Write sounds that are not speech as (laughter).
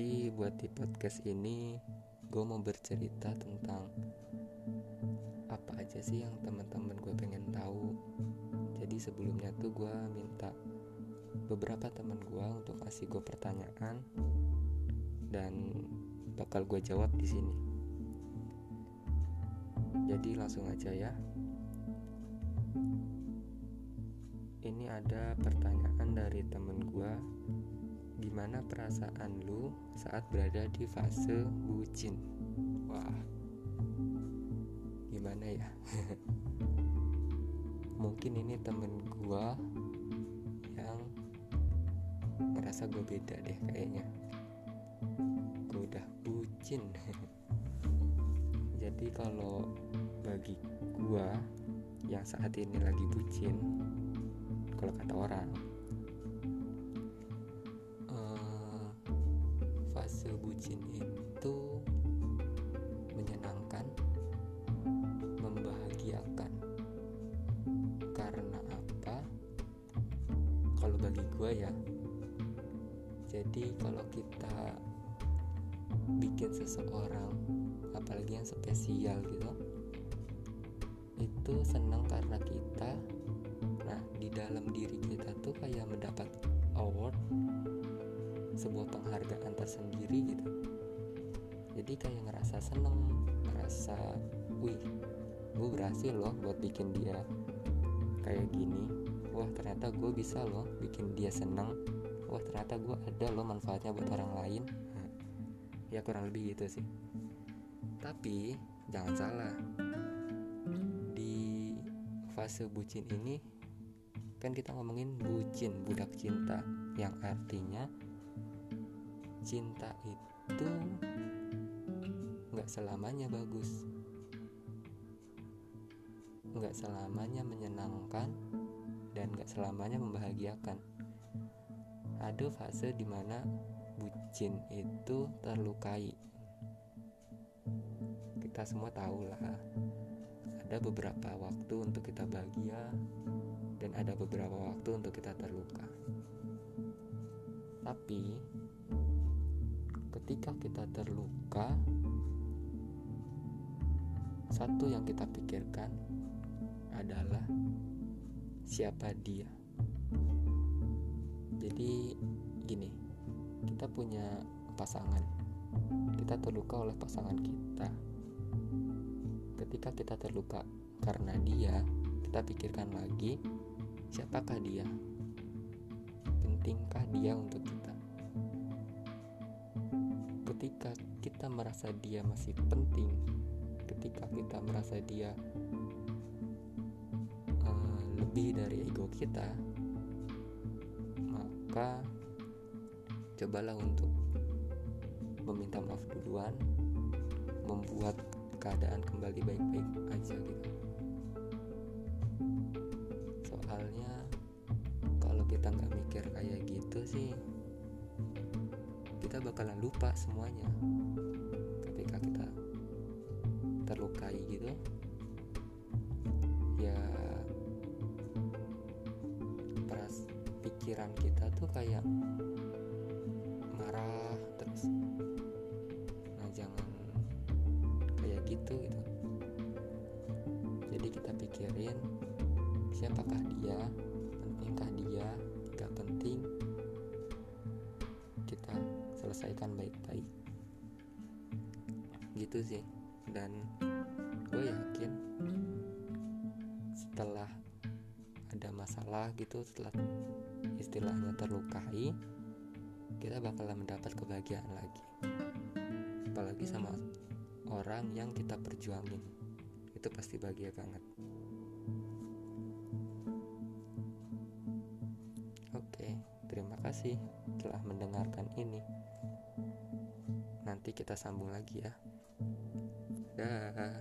Jadi buat di podcast ini gue mau bercerita tentang apa aja sih yang teman-teman gue pengen tahu. Jadi sebelumnya tuh gue minta beberapa teman gue untuk kasih gue pertanyaan dan bakal gue jawab di sini. Jadi langsung aja ya. Ini ada pertanyaan dari temen gue Gimana perasaan lu saat berada di fase bucin? Wah, gimana ya? (laughs) Mungkin ini temen gua yang ngerasa gue beda deh kayaknya. Gue udah bucin. (laughs) Jadi kalau bagi gua yang saat ini lagi bucin, kalau kata orang fase bucin itu menyenangkan, membahagiakan. Karena apa? Kalau bagi gue ya, jadi kalau kita bikin seseorang, apalagi yang spesial gitu, itu senang karena kita, nah di dalam diri kita tuh kayak mendapat award sebuah penghargaan tersendiri gitu. Jadi kayak ngerasa seneng ngerasa wih gue berhasil loh buat bikin dia kayak gini. Wah ternyata gue bisa loh bikin dia seneng. Wah ternyata gue ada loh manfaatnya buat orang lain. Ya kurang lebih gitu sih. Tapi jangan salah. Di fase bucin ini kan kita ngomongin bucin budak cinta. Yang artinya cinta itu nggak selamanya bagus. Nggak selamanya menyenangkan dan nggak selamanya membahagiakan. Ada fase di mana bucin itu terlukai. Kita semua tahu lah ada beberapa waktu untuk kita bahagia dan ada beberapa waktu untuk kita terluka. Tapi ketika kita terluka, satu yang kita pikirkan adalah siapa dia. Jadi, gini, kita punya pasangan, kita terluka oleh pasangan kita. Ketika kita terluka karena dia, kita pikirkan lagi, siapakah dia? Pentingkah dia untuk kita? Ketika kita merasa dia masih penting, ketika kita merasa dia uh, lebih dari ego kita, maka cobalah untuk meminta maaf duluan, membuat keadaan kembali baik-baik aja gitu. Soalnya kalau kita nggak mikir kayak gitu sih kita bakalan lupa semuanya. Ketika kita terlukai gitu. Ya peras pikiran kita tuh kayak marah terus. Nah jangan kayak gitu gitu. Jadi kita pikirin siapakah dia selesaikan baik-baik. Gitu sih. Dan gue yakin setelah ada masalah gitu setelah istilahnya terlukai kita bakalan mendapat kebahagiaan lagi. Apalagi sama orang yang kita perjuangin. Itu pasti bahagia banget. Oke terima kasih telah mendengarkan ini nanti kita sambung lagi ya. Dah.